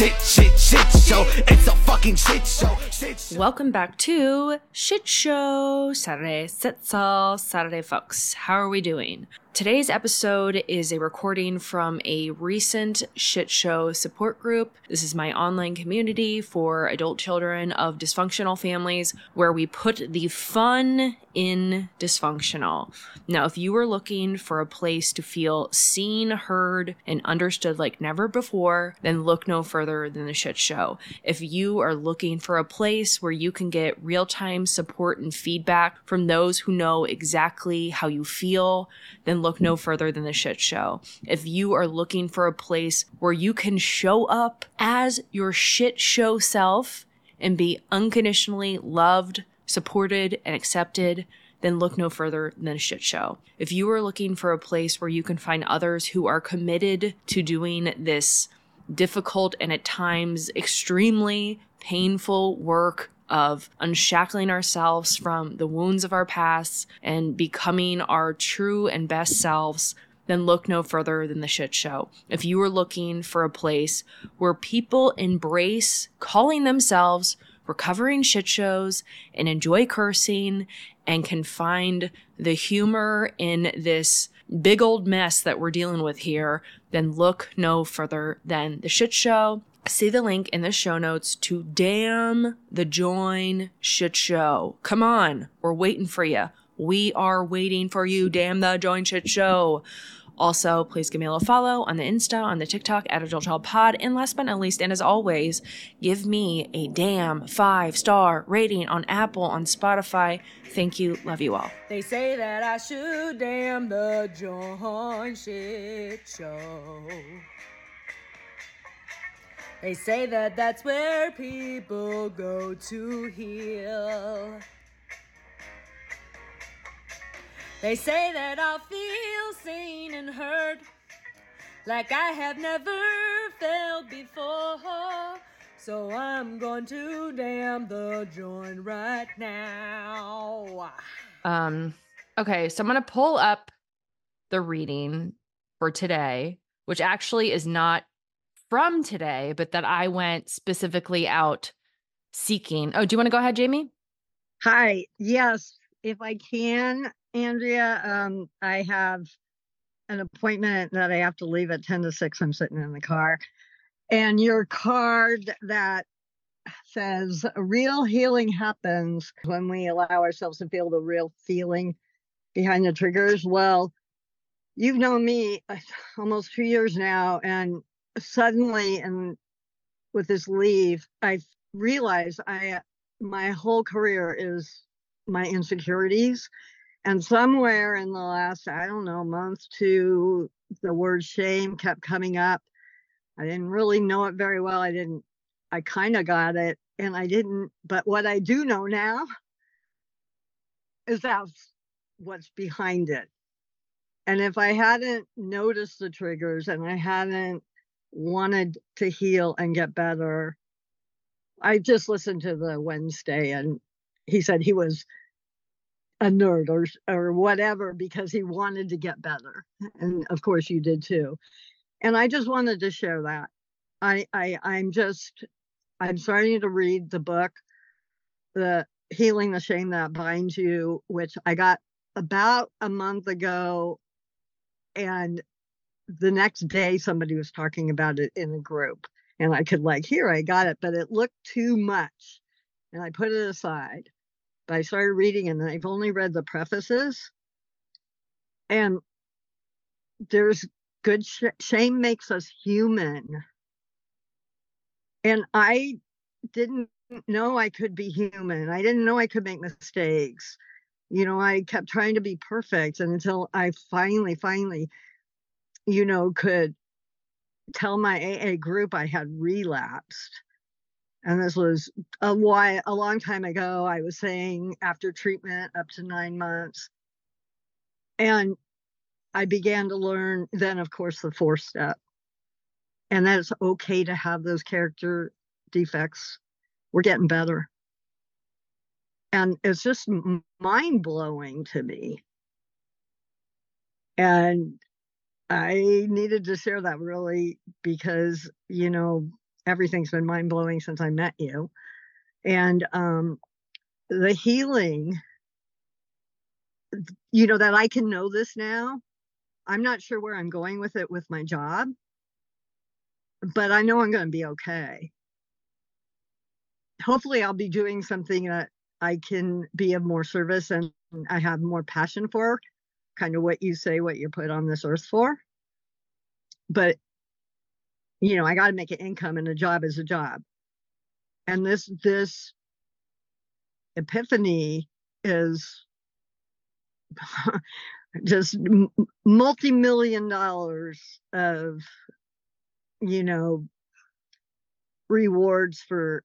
shit, shit, shit show. It's a fucking shit show. Shit show. Welcome back to Shit Show Saturday Setzel Saturday folks. How are we doing? Today's episode is a recording from a recent shit show support group. This is my online community for adult children of dysfunctional families where we put the fun in dysfunctional. Now, if you are looking for a place to feel seen, heard, and understood like never before, then look no further than the shit show. If you are looking for a place where you can get real time support and feedback from those who know exactly how you feel, then look no further than the shit show. If you are looking for a place where you can show up as your shit show self and be unconditionally loved, supported, and accepted, then look no further than a shit show. If you are looking for a place where you can find others who are committed to doing this difficult and at times extremely painful work of unshackling ourselves from the wounds of our past and becoming our true and best selves, then look no further than the shit show. If you are looking for a place where people embrace calling themselves recovering shit shows and enjoy cursing and can find the humor in this big old mess that we're dealing with here, then look no further than the shit show. See the link in the show notes to Damn the Join Shit Show. Come on, we're waiting for you. We are waiting for you. Damn the Join Shit Show. Also, please give me a little follow on the Insta, on the TikTok at Adult Child Pod. And last but not least, and as always, give me a damn five star rating on Apple, on Spotify. Thank you. Love you all. They say that I should damn the joint shit show. They say that that's where people go to heal. They say that I'll feel seen and heard like I have never felt before. So I'm going to damn the joint right now. Um, okay, so I'm gonna pull up the reading for today, which actually is not from today, but that I went specifically out seeking. Oh, do you want to go ahead, Jamie? Hi. Yes, if I can, Andrea, um, I have an appointment that I have to leave at 10 to 6. I'm sitting in the car. And your card that says real healing happens when we allow ourselves to feel the real feeling behind the triggers. Well, you've known me uh, almost two years now, and suddenly, and with this leave, I realized I my whole career is my insecurities. And somewhere in the last, I don't know, month to the word shame kept coming up. I didn't really know it very well. I didn't, I kind of got it and I didn't, but what I do know now is that's what's behind it. And if I hadn't noticed the triggers and I hadn't wanted to heal and get better, I just listened to the Wednesday and he said he was a nerd or or whatever because he wanted to get better. And of course you did too. And i just wanted to share that. I i i'm just i'm starting to read the book the healing the shame that binds you which i got about a month ago. And the next day somebody was talking about it in a group and i could like here i got it but it looked too much and i put it aside but I started reading and I've only read the prefaces. And there's good sh- shame makes us human. And I didn't know I could be human. I didn't know I could make mistakes. You know, I kept trying to be perfect and until I finally, finally, you know, could tell my AA group I had relapsed. And this was a while a long time ago i was saying after treatment up to nine months. And i began to learn then of course the fourth step. And that it's okay to have those character defects. We're getting better. And it's just mind blowing to me. And i needed to share that really because you know everything's been mind blowing since I met you. And um, the healing, you know, that I can know this now. I'm not sure where I'm going with it with my job, but I know I'm going to be okay. Hopefully, I'll be doing something that I can be of more service and I have more passion for, kind of what you say, what you're put on this earth for. But you know, I got to make an income and a job is a job. And this, this epiphany is just multi-million dollars of, you know, rewards for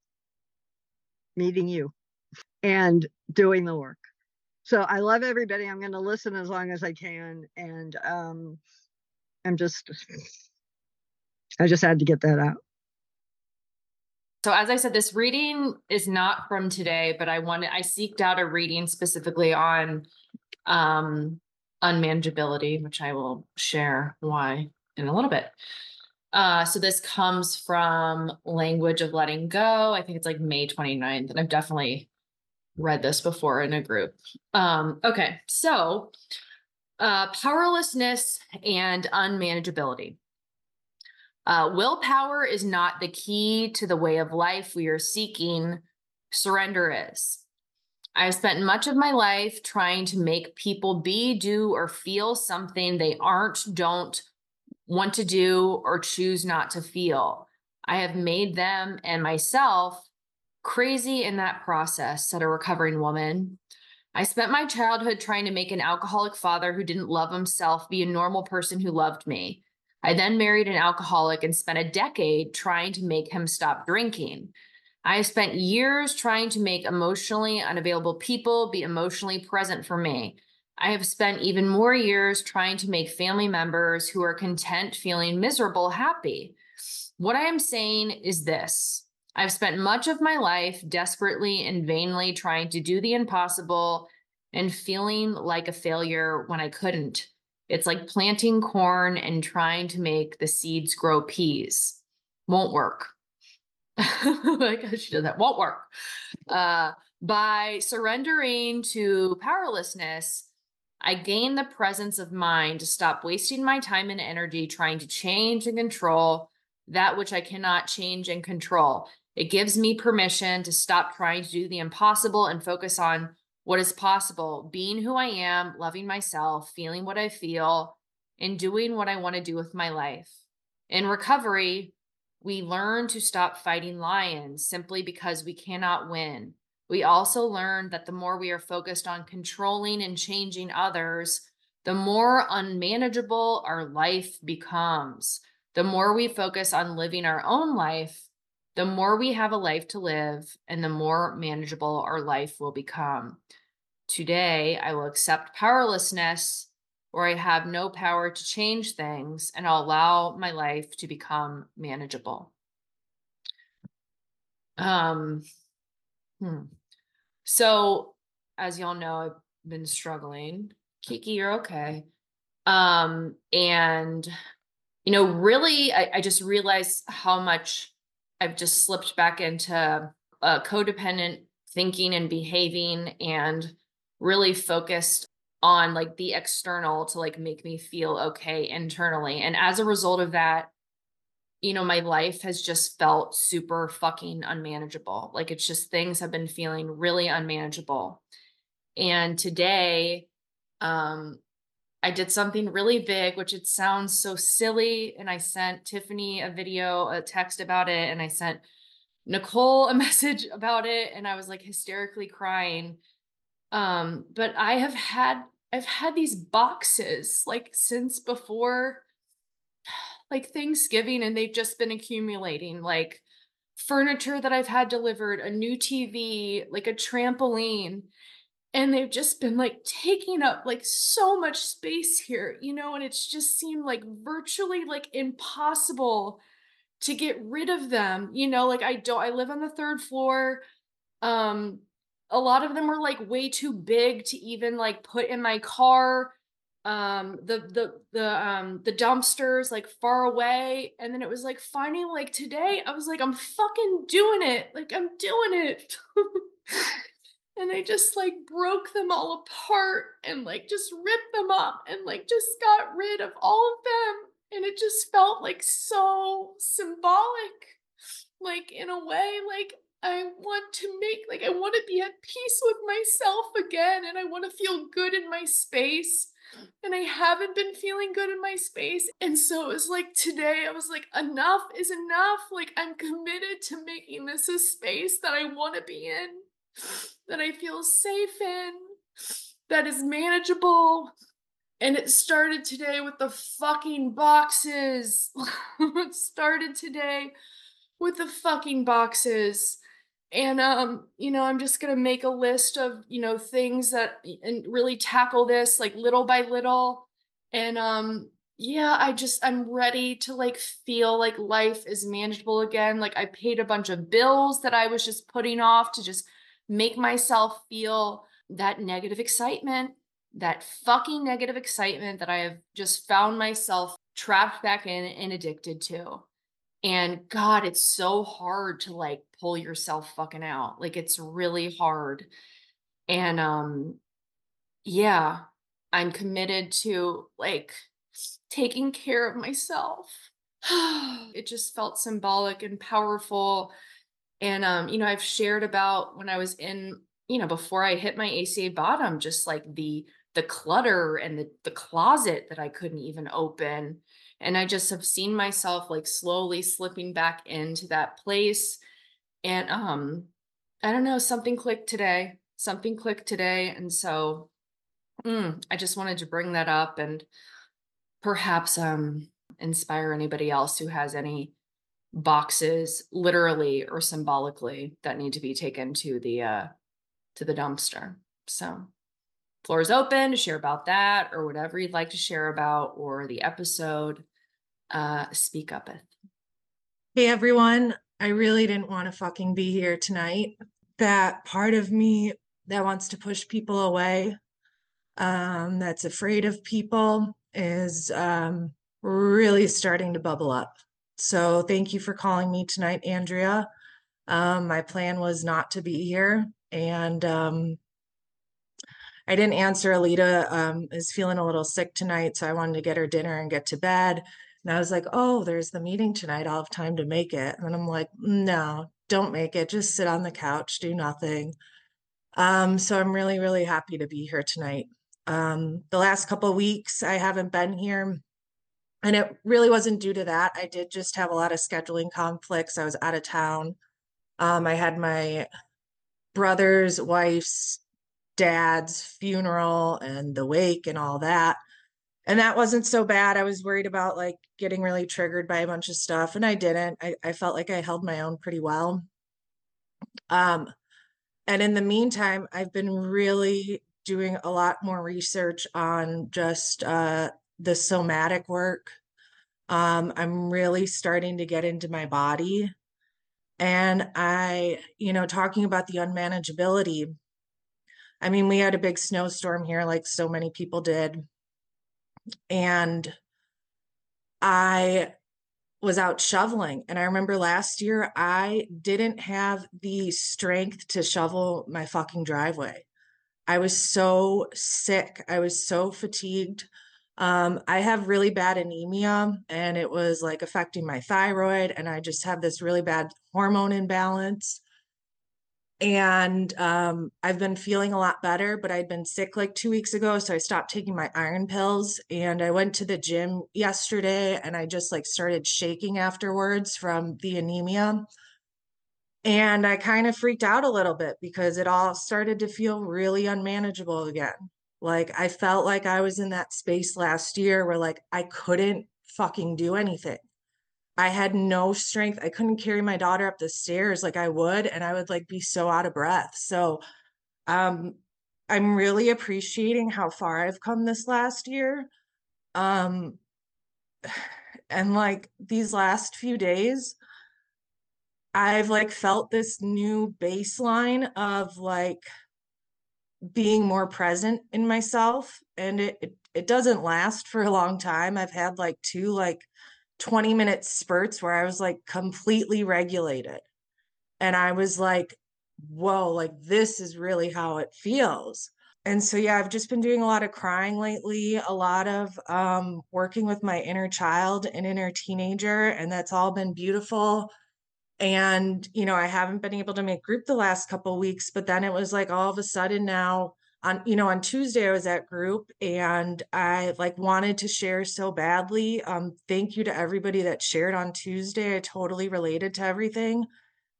meeting you and doing the work. So I love everybody. I'm going to listen as long as I can. And um, I'm just I just had to get that out. So as I said, this reading is not from today, but I wanted I seeked out a reading specifically on um unmanageability, which I will share why in a little bit. Uh, so this comes from Language of Letting Go. I think it's like May 29th, and I've definitely read this before in a group. Um, okay, so uh, powerlessness and unmanageability. Uh, willpower is not the key to the way of life we are seeking, surrender is. I've spent much of my life trying to make people be, do, or feel something they aren't, don't want to do, or choose not to feel. I have made them and myself crazy in that process, said a recovering woman. I spent my childhood trying to make an alcoholic father who didn't love himself be a normal person who loved me. I then married an alcoholic and spent a decade trying to make him stop drinking. I have spent years trying to make emotionally unavailable people be emotionally present for me. I have spent even more years trying to make family members who are content feeling miserable happy. What I am saying is this I've spent much of my life desperately and vainly trying to do the impossible and feeling like a failure when I couldn't. It's like planting corn and trying to make the seeds grow peas. Won't work. like she does that. Won't work. Uh, by surrendering to powerlessness, I gain the presence of mind to stop wasting my time and energy trying to change and control that which I cannot change and control. It gives me permission to stop trying to do the impossible and focus on what is possible, being who I am, loving myself, feeling what I feel, and doing what I want to do with my life. In recovery, we learn to stop fighting lions simply because we cannot win. We also learn that the more we are focused on controlling and changing others, the more unmanageable our life becomes. The more we focus on living our own life, the more we have a life to live and the more manageable our life will become. Today, I will accept powerlessness or I have no power to change things and I'll allow my life to become manageable. Um, hmm. So, as y'all know, I've been struggling. Kiki, you're okay. Um, and you know, really, I, I just realized how much I've just slipped back into uh, codependent thinking and behaving and really focused on like the external to like make me feel okay internally. And as a result of that, you know, my life has just felt super fucking unmanageable. Like it's just things have been feeling really unmanageable. And today, um, I did something really big, which it sounds so silly. And I sent Tiffany a video, a text about it, and I sent Nicole a message about it. And I was like hysterically crying. Um, but I have had I've had these boxes like since before like Thanksgiving, and they've just been accumulating like furniture that I've had delivered, a new TV, like a trampoline and they've just been like taking up like so much space here you know and it's just seemed like virtually like impossible to get rid of them you know like i don't i live on the third floor um a lot of them were like way too big to even like put in my car um the the the um the dumpsters like far away and then it was like finding like today I was like I'm fucking doing it like I'm doing it and I just like broke them all apart and like just ripped them up and like just got rid of all of them and it just felt like so symbolic like in a way like I want to make like I want to be at peace with myself again and I want to feel good in my space and I haven't been feeling good in my space. And so it was like today, I was like, enough is enough. Like, I'm committed to making this a space that I want to be in, that I feel safe in, that is manageable. And it started today with the fucking boxes. it started today with the fucking boxes and um you know i'm just to make a list of you know things that and really tackle this like little by little and um yeah i just i'm ready to like feel like life is manageable again like i paid a bunch of bills that i was just putting off to just make myself feel that negative excitement that fucking negative excitement that i have just found myself trapped back in and addicted to and God, it's so hard to like pull yourself fucking out. Like it's really hard. And um yeah, I'm committed to like taking care of myself. it just felt symbolic and powerful. And um, you know, I've shared about when I was in, you know, before I hit my ACA bottom, just like the the clutter and the the closet that I couldn't even open. And i just have seen myself like slowly slipping back into that place. And um i don't know something clicked today something clicked today. And so mm, i just wanted to bring that up and perhaps um inspire anybody else who has any boxes literally or symbolically that need to be taken to the uh to the dumpster. So floor is open to share about that or whatever you'd like to share about or the episode uh speak upeth hey everyone. I really didn't want to fucking be here tonight. That part of me that wants to push people away um that's afraid of people is um really starting to bubble up so thank you for calling me tonight andrea um my plan was not to be here and um I didn't answer. Alita um, is feeling a little sick tonight, so I wanted to get her dinner and get to bed. And I was like, oh, there's the meeting tonight. I'll have time to make it. And I'm like, no, don't make it. Just sit on the couch, do nothing. Um, so I'm really, really happy to be here tonight. Um, the last couple weeks, I haven't been here. And it really wasn't due to that. I did just have a lot of scheduling conflicts. I was out of town. Um, I had my brother's wife's dad's funeral and the wake and all that. And that wasn't so bad. I was worried about like getting really triggered by a bunch of stuff, and I didn't. I, I felt like I held my own pretty well. Um, and in the meantime, I've been really doing a lot more research on just uh, the somatic work. Um, I'm really starting to get into my body. And I, you know, talking about the unmanageability, I mean, we had a big snowstorm here, like so many people did. And I was out shoveling. And I remember last year, I didn't have the strength to shovel my fucking driveway. I was so sick. I was so fatigued. Um, I have really bad anemia and it was like affecting my thyroid. And I just have this really bad hormone imbalance and um, I've been feeling a lot better, but I'd been sick like two weeks ago. So I stopped taking my iron pills and I went to the gym yesterday and I just like started shaking afterwards from the anemia. And I kind of freaked out a little bit because it all started to feel really unmanageable again. Like I felt like I was in that space last year where like I couldn't fucking do anything. I had no strength. I couldn't carry my daughter up the stairs like I would, and I would like be so out of breath. So, um, I'm really appreciating how far I've come this last year. Um, and like these last few days, I've like felt this new baseline of like being more present in myself and it, it it doesn't last for a long time. I've had like two like 20 minute spurts where I was like completely regulated. And I was like, whoa, like this is really how it feels. And so, yeah, I've just been doing a lot of crying lately, a lot of um, working with my inner child and inner teenager. And that's all been beautiful. And, you know, I haven't been able to make group the last couple weeks, but then it was like all of a sudden now on you know on tuesday i was at group and i like wanted to share so badly. Um thank you to everybody that shared on tuesday. I totally related to everything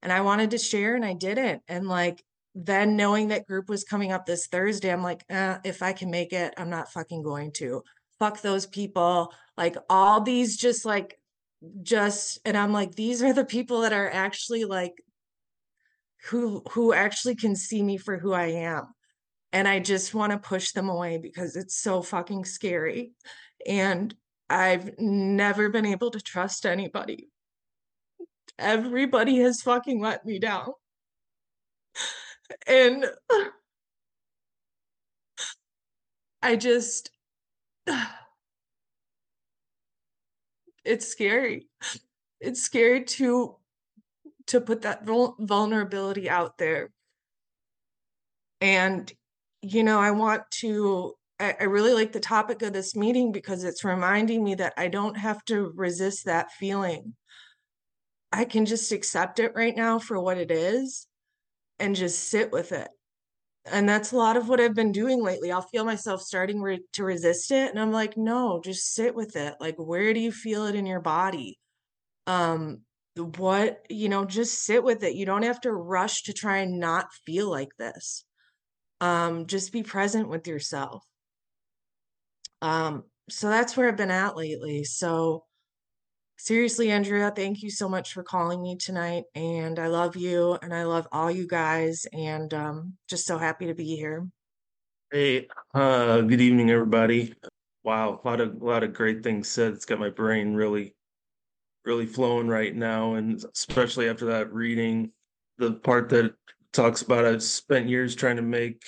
and i wanted to share and i didn't. And like then knowing that group was coming up this thursday i'm like eh, if i can make it i'm not fucking going to. Fuck those people. Like all these just like just and i'm like these are the people that are actually like who who actually can see me for who i am and I just want to push them away because it's so fucking scary. And I've never been able to trust anybody. Everybody has fucking let me down. And I just, it's scary. It's scary to to put that vulnerability out there. And you know, I want to, I, I really like the topic of this meeting because it's reminding me that I don't have to resist that feeling. I can just accept it right now for what it is and just sit with it. And that's a lot of what I've been doing lately. I'll feel myself starting re- to resist it. And I'm like, no, just sit with it. Like, where do you feel it in your body? Um, what, you know, just sit with it. You don't have to rush to try and not feel like this um, just be present with yourself. Um, so that's where I've been at lately. So seriously, Andrea, thank you so much for calling me tonight. And I love you and I love all you guys and um, just so happy to be here. Hey, uh, good evening, everybody. Wow, a lot of a lot of great things said. It's got my brain really, really flowing right now, and especially after that reading, the part that talks about I've spent years trying to make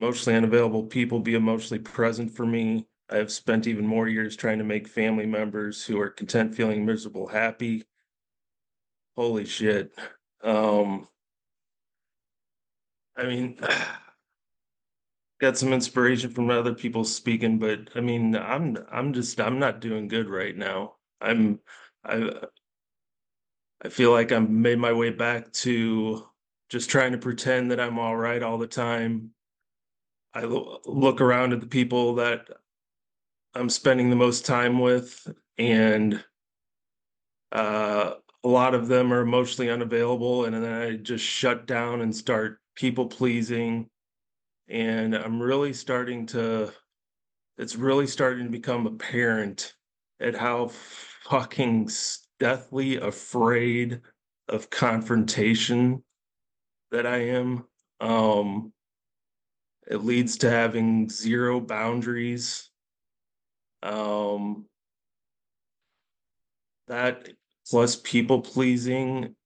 emotionally unavailable people be emotionally present for me. I have spent even more years trying to make family members who are content feeling miserable happy. Holy shit. Um I mean got some inspiration from other people speaking, but I mean I'm I'm just I'm not doing good right now. I'm I I feel like I'm made my way back to just trying to pretend that I'm all right all the time. I look around at the people that I'm spending the most time with, and uh, a lot of them are emotionally unavailable. And then I just shut down and start people pleasing. And I'm really starting to, it's really starting to become apparent at how fucking deathly afraid of confrontation that I am. Um, it leads to having zero boundaries. Um, that plus people pleasing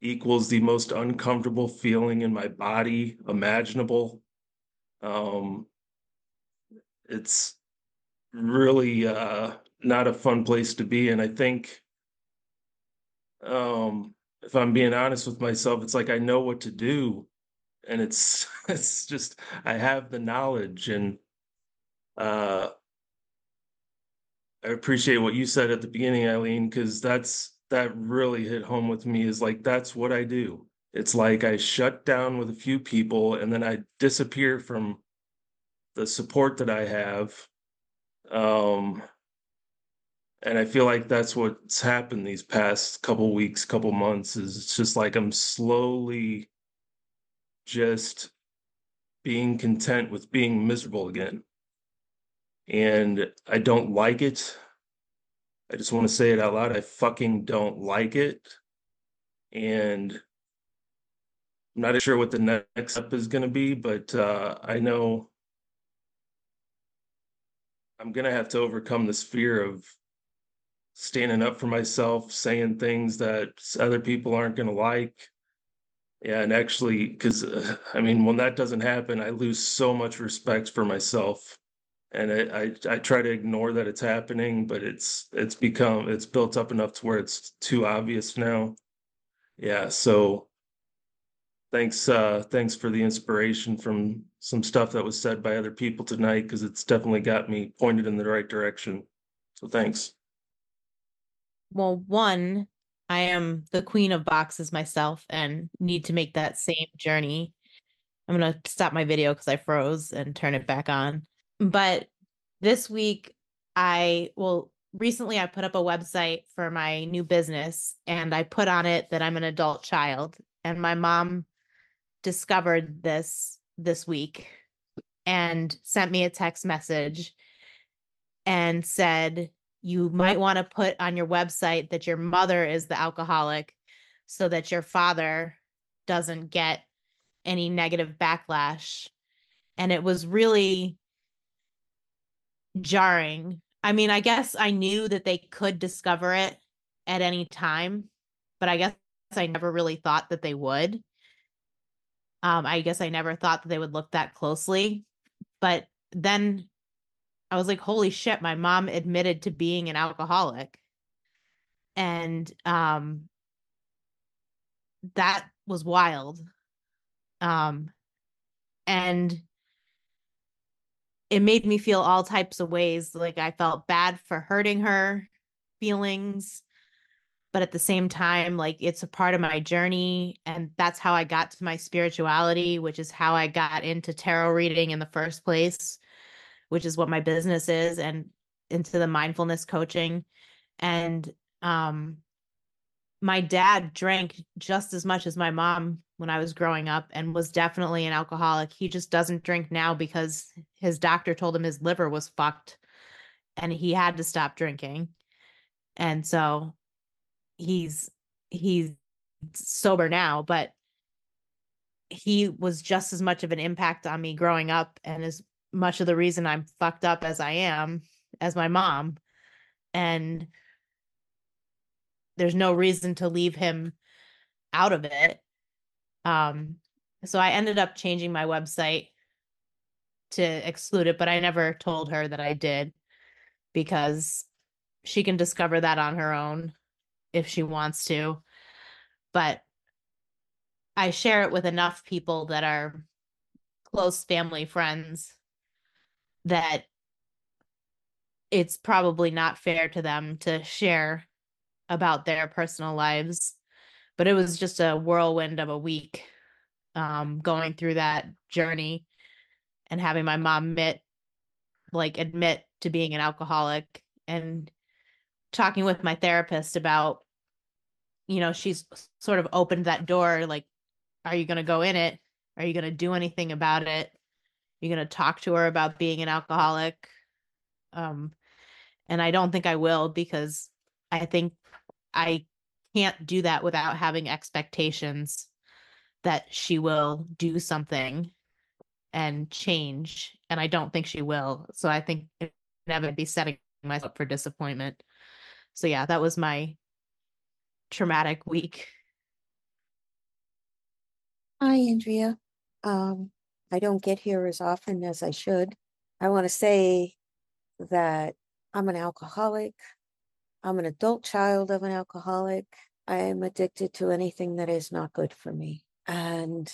equals the most uncomfortable feeling in my body imaginable. Um, it's really uh, not a fun place to be. And I think um, if I'm being honest with myself, it's like I know what to do. And it's it's just I have the knowledge and uh I appreciate what you said at the beginning, Eileen, because that's that really hit home with me is like that's what I do. It's like I shut down with a few people and then I disappear from the support that I have. Um and I feel like that's what's happened these past couple weeks, couple months is it's just like I'm slowly just being content with being miserable again. And I don't like it. I just want to say it out loud. I fucking don't like it. And I'm not sure what the next step is going to be, but uh, I know I'm going to have to overcome this fear of standing up for myself, saying things that other people aren't going to like. Yeah, and actually, because uh, I mean, when that doesn't happen, I lose so much respect for myself, and I, I I try to ignore that it's happening, but it's it's become it's built up enough to where it's too obvious now. Yeah, so thanks uh thanks for the inspiration from some stuff that was said by other people tonight because it's definitely got me pointed in the right direction. So thanks. Well, one, I am the queen of boxes myself and need to make that same journey. I'm going to stop my video because I froze and turn it back on. But this week, I, well, recently I put up a website for my new business and I put on it that I'm an adult child. And my mom discovered this this week and sent me a text message and said, you might want to put on your website that your mother is the alcoholic so that your father doesn't get any negative backlash. And it was really jarring. I mean, I guess I knew that they could discover it at any time, but I guess I never really thought that they would. Um, I guess I never thought that they would look that closely. But then I was like, holy shit, my mom admitted to being an alcoholic. And um that was wild. Um and it made me feel all types of ways. Like I felt bad for hurting her feelings, but at the same time, like it's a part of my journey. And that's how I got to my spirituality, which is how I got into tarot reading in the first place which is what my business is, and into the mindfulness coaching. And um, my dad drank just as much as my mom when I was growing up and was definitely an alcoholic. He just doesn't drink now because his doctor told him his liver was fucked and he had to stop drinking. And so he's he's sober now, but he was just as much of an impact on me growing up and as much of the reason I'm fucked up as I am as my mom. And there's no reason to leave him out of it. Um, so I ended up changing my website to exclude it, but I never told her that I did because she can discover that on her own if she wants to. But I share it with enough people that are close family friends that it's probably not fair to them to share about their personal lives but it was just a whirlwind of a week um, going through that journey and having my mom admit like admit to being an alcoholic and talking with my therapist about you know she's sort of opened that door like are you going to go in it are you going to do anything about it you're going to talk to her about being an alcoholic. Um, and I don't think I will because I think I can't do that without having expectations that she will do something and change. And I don't think she will. So I think never be setting myself for disappointment. So yeah, that was my traumatic week. Hi, Andrea. Um, I don't get here as often as I should. I want to say that I'm an alcoholic. I'm an adult child of an alcoholic. I am addicted to anything that is not good for me. And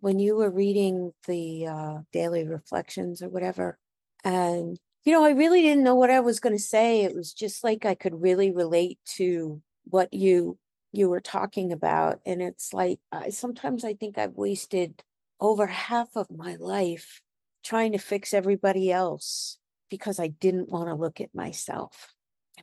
when you were reading the uh, daily reflections or whatever, and you know, I really didn't know what I was going to say. It was just like I could really relate to what you you were talking about, and it's like I sometimes I think I've wasted over half of my life trying to fix everybody else because I didn't want to look at myself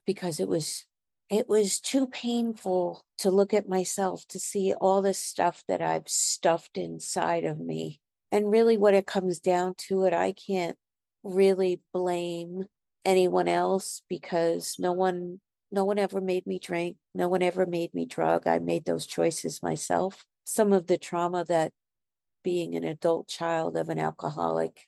because it was it was too painful to look at myself to see all this stuff that I've stuffed inside of me. And really what it comes down to it I can't really blame anyone else because no one no one ever made me drink no one ever made me drug i made those choices myself some of the trauma that being an adult child of an alcoholic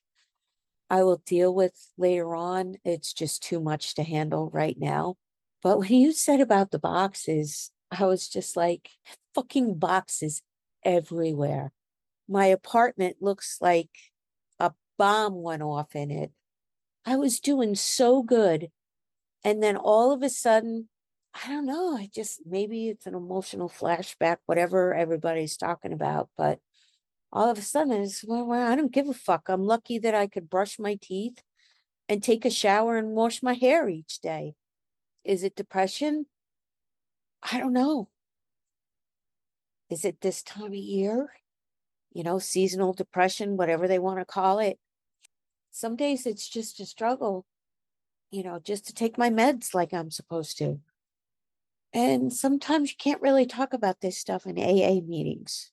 I will deal with later on. It's just too much to handle right now. But when you said about the boxes, I was just like, fucking boxes. everywhere. My apartment looks like a bomb went off in it. I was doing so good. And then all of a sudden, I don't know, I just maybe it's an emotional flashback, whatever everybody's talking about, but all of a sudden it's well, well, I don't give a fuck. I'm lucky that I could brush my teeth and take a shower and wash my hair each day. Is it depression? I don't know. Is it this time of year? You know, seasonal depression, whatever they want to call it. Some days it's just a struggle, you know, just to take my meds like I'm supposed to. And sometimes you can't really talk about this stuff in AA meetings,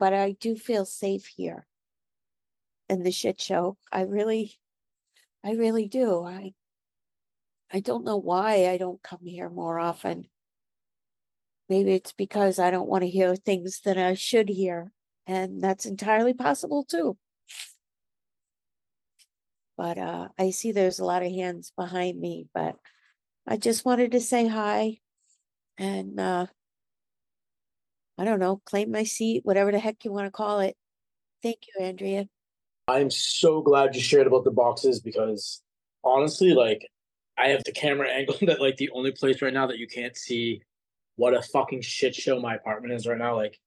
but I do feel safe here in the shit show. I really, I really do. I, I don't know why I don't come here more often. Maybe it's because I don't want to hear things that I should hear, and that's entirely possible too. But uh, I see there's a lot of hands behind me, but I just wanted to say hi and uh, I don't know, claim my seat, whatever the heck you want to call it. Thank you, Andrea. I'm so glad you shared about the boxes because honestly, like I have the camera angle that like the only place right now that you can't see what a fucking shit show my apartment is right now. Like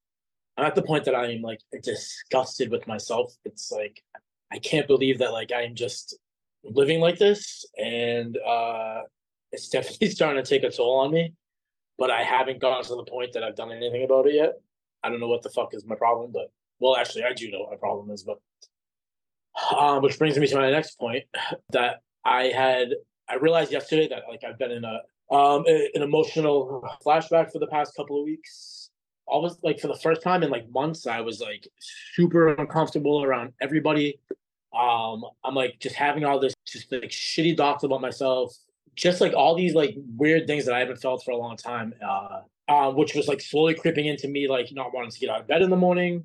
I'm at the point that I'm like disgusted with myself. It's like I can't believe that like I'm just living like this and uh it's definitely starting to take a toll on me. But I haven't gotten to the point that I've done anything about it yet. I don't know what the fuck is my problem, but well actually I do know what my problem is, but um, which brings me to my next point that I had I realized yesterday that like I've been in a um an emotional flashback for the past couple of weeks. Almost like for the first time in like months, I was like super uncomfortable around everybody. Um, I'm like just having all this just like shitty thoughts about myself, just like all these like weird things that I haven't felt for a long time. Uh, uh, which was like slowly creeping into me, like not wanting to get out of bed in the morning.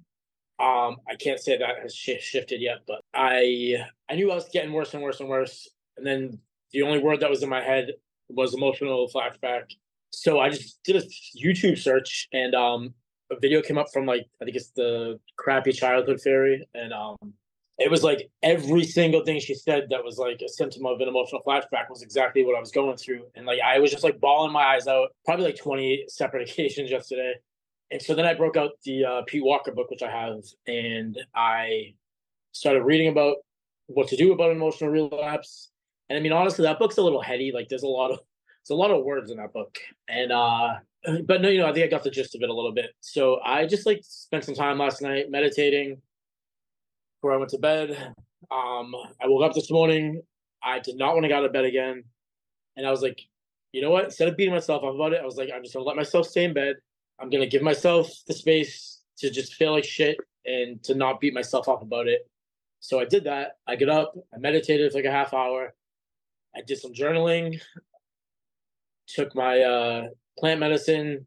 Um, I can't say that has sh- shifted yet, but I I knew I was getting worse and worse and worse. And then the only word that was in my head was emotional flashback. So I just did a YouTube search and um a video came up from like I think it's the crappy childhood fairy and um it was like every single thing she said that was like a symptom of an emotional flashback was exactly what I was going through. And like I was just like bawling my eyes out, probably like 20 separate occasions yesterday. And so then I broke out the uh, Pete Walker book, which I have, and I started reading about what to do about emotional relapse. And I mean, honestly, that book's a little heady. Like, there's a lot of there's a lot of words in that book, and uh, but no, you know, I think I got the gist of it a little bit. So I just like spent some time last night meditating before I went to bed. Um, I woke up this morning. I did not want to get out of bed again, and I was like, you know what? Instead of beating myself up about it, I was like, I'm just gonna let myself stay in bed. I'm gonna give myself the space to just feel like shit and to not beat myself up about it. So I did that. I get up, I meditated for like a half hour. I did some journaling, took my uh, plant medicine,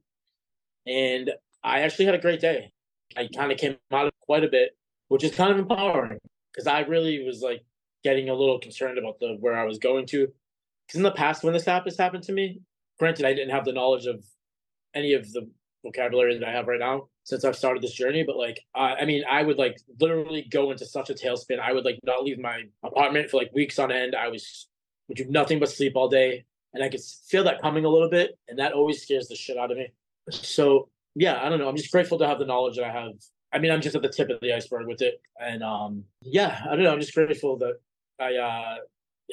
and I actually had a great day. I kind of came out of quite a bit, which is kind of empowering because I really was like getting a little concerned about the where I was going to. Because in the past, when this app has happened to me, granted, I didn't have the knowledge of any of the vocabulary that I have right now since I've started this journey. But like, uh, I mean, I would like literally go into such a tailspin. I would like not leave my apartment for like weeks on end. I was would do nothing but sleep all day, and I could feel that coming a little bit, and that always scares the shit out of me. So yeah, I don't know. I'm just grateful to have the knowledge that I have. I mean, I'm just at the tip of the iceberg with it, and um, yeah, I don't know. I'm just grateful that I uh,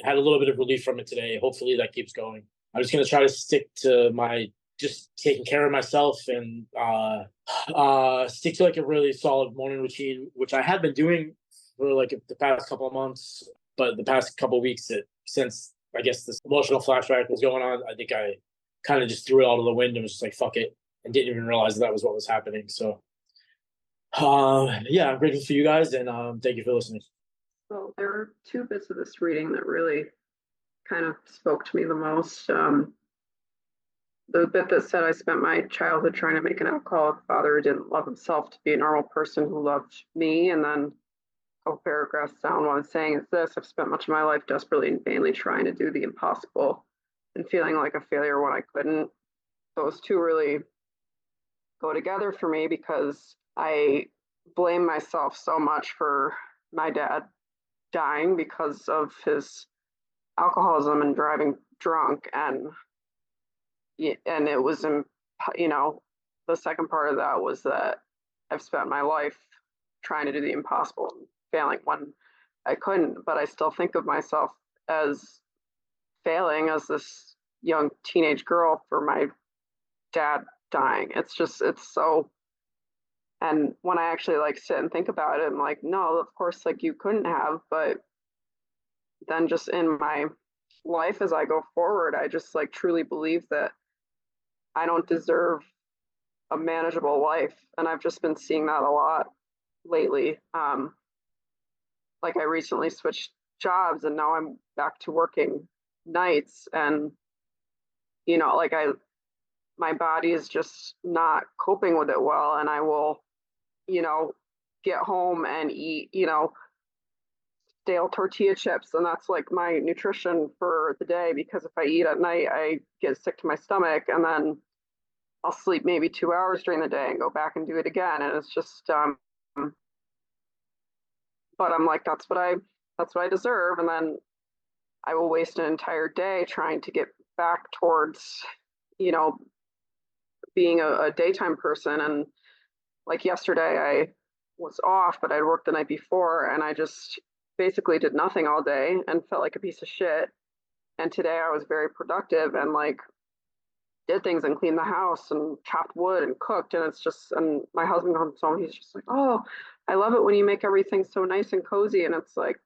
had a little bit of relief from it today. Hopefully, that keeps going. I'm just gonna try to stick to my just taking care of myself and uh, uh, stick to like a really solid morning routine, which I had been doing for like the past couple of months, but the past couple weeks, it, since I guess this emotional flashback was going on, I think I kind of just threw it out of the wind and was just like, fuck it, and didn't even realize that, that was what was happening. So, uh, yeah, I'm grateful for you guys and um, thank you for listening. Well, there are two bits of this reading that really kind of spoke to me the most. Um, the bit that said I spent my childhood trying to make an alcoholic father who didn't love himself to be a normal person who loved me. And then a couple paragraphs down, what I'm saying is this I've spent much of my life desperately and vainly trying to do the impossible and feeling like a failure when I couldn't. Those two really go together for me because I blame myself so much for my dad dying because of his alcoholism and driving drunk and and it was in you know the second part of that was that I've spent my life trying to do the impossible and failing when I couldn't but I still think of myself as failing as this young teenage girl for my dad dying. It's just it's so and when I actually like sit and think about it, I'm like, no, of course, like you couldn't have. But then just in my life as I go forward, I just like truly believe that I don't deserve a manageable life. And I've just been seeing that a lot lately. Um, like I recently switched jobs and now I'm back to working nights and you know like I my body is just not coping with it well and I will you know, get home and eat, you know, stale tortilla chips. And that's like my nutrition for the day because if I eat at night, I get sick to my stomach and then I'll sleep maybe two hours during the day and go back and do it again. And it's just, um, but I'm like, that's what I, that's what I deserve. And then I will waste an entire day trying to get back towards, you know, being a, a daytime person. And like yesterday I was off, but I'd worked the night before and I just basically did nothing all day and felt like a piece of shit. And today I was very productive and like did things and cleaned the house and chopped wood and cooked. And it's just, and my husband comes home, he's just like, oh, I love it when you make everything so nice and cozy. And it's like,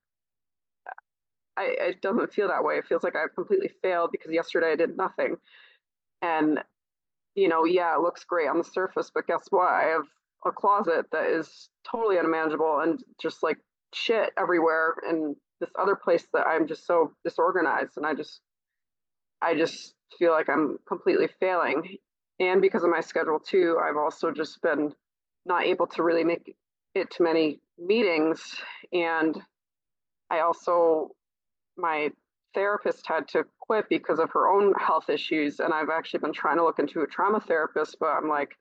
I, it doesn't feel that way. It feels like I've completely failed because yesterday I did nothing. And, you know, yeah, it looks great on the surface, but guess what? I have a closet that is totally unmanageable and just like shit everywhere and this other place that I'm just so disorganized and I just I just feel like I'm completely failing. And because of my schedule too, I've also just been not able to really make it to many meetings and I also my therapist had to quit because of her own health issues and I've actually been trying to look into a trauma therapist but I'm like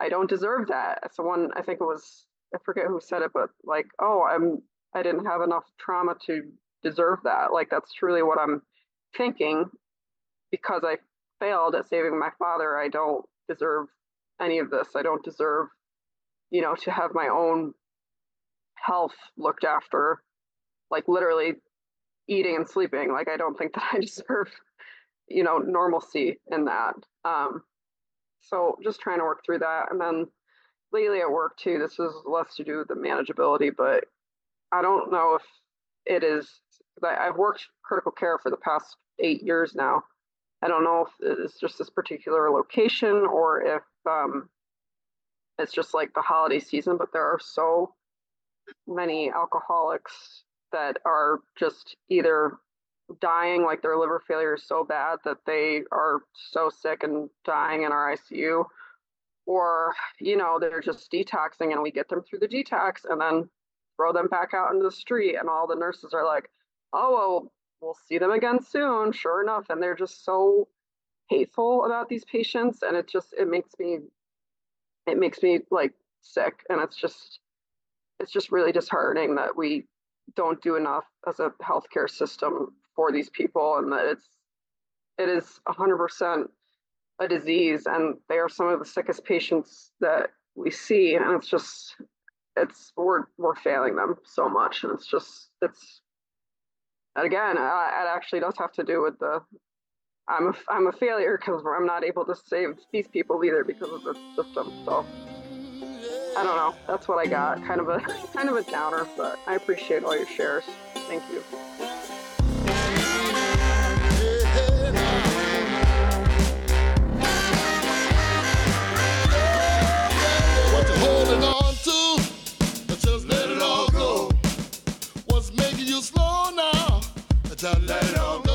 I don't deserve that. Someone, I think it was, I forget who said it, but like, oh, I'm, I didn't have enough trauma to deserve that. Like, that's truly what I'm thinking because I failed at saving my father. I don't deserve any of this. I don't deserve, you know, to have my own health looked after, like literally eating and sleeping. Like, I don't think that I deserve, you know, normalcy in that. Um, so just trying to work through that. And then lately at work too, this is less to do with the manageability, but I don't know if it is. I've worked critical care for the past eight years now. I don't know if it's just this particular location or if um, it's just like the holiday season, but there are so many alcoholics that are just either dying, like their liver failure is so bad that they are so sick and dying in our ICU, or you know they're just detoxing and we get them through the detox and then throw them back out into the street, and all the nurses are like, "Oh well, we'll see them again soon." Sure enough, and they're just so hateful about these patients, and it just it makes me it makes me like sick, and it's just it's just really disheartening that we don't do enough as a healthcare system for these people and that it's it is 100% a disease and they are some of the sickest patients that we see. And it's just it's we're we're failing them so much. And it's just it's again it actually does have to do with the i'm a, I'm a failure because i'm not able to save these people either because of the system. So i don't know. That's what i got. Kind of a kind of a downer but i appreciate all your shares. Thank you feel slow now. Let on.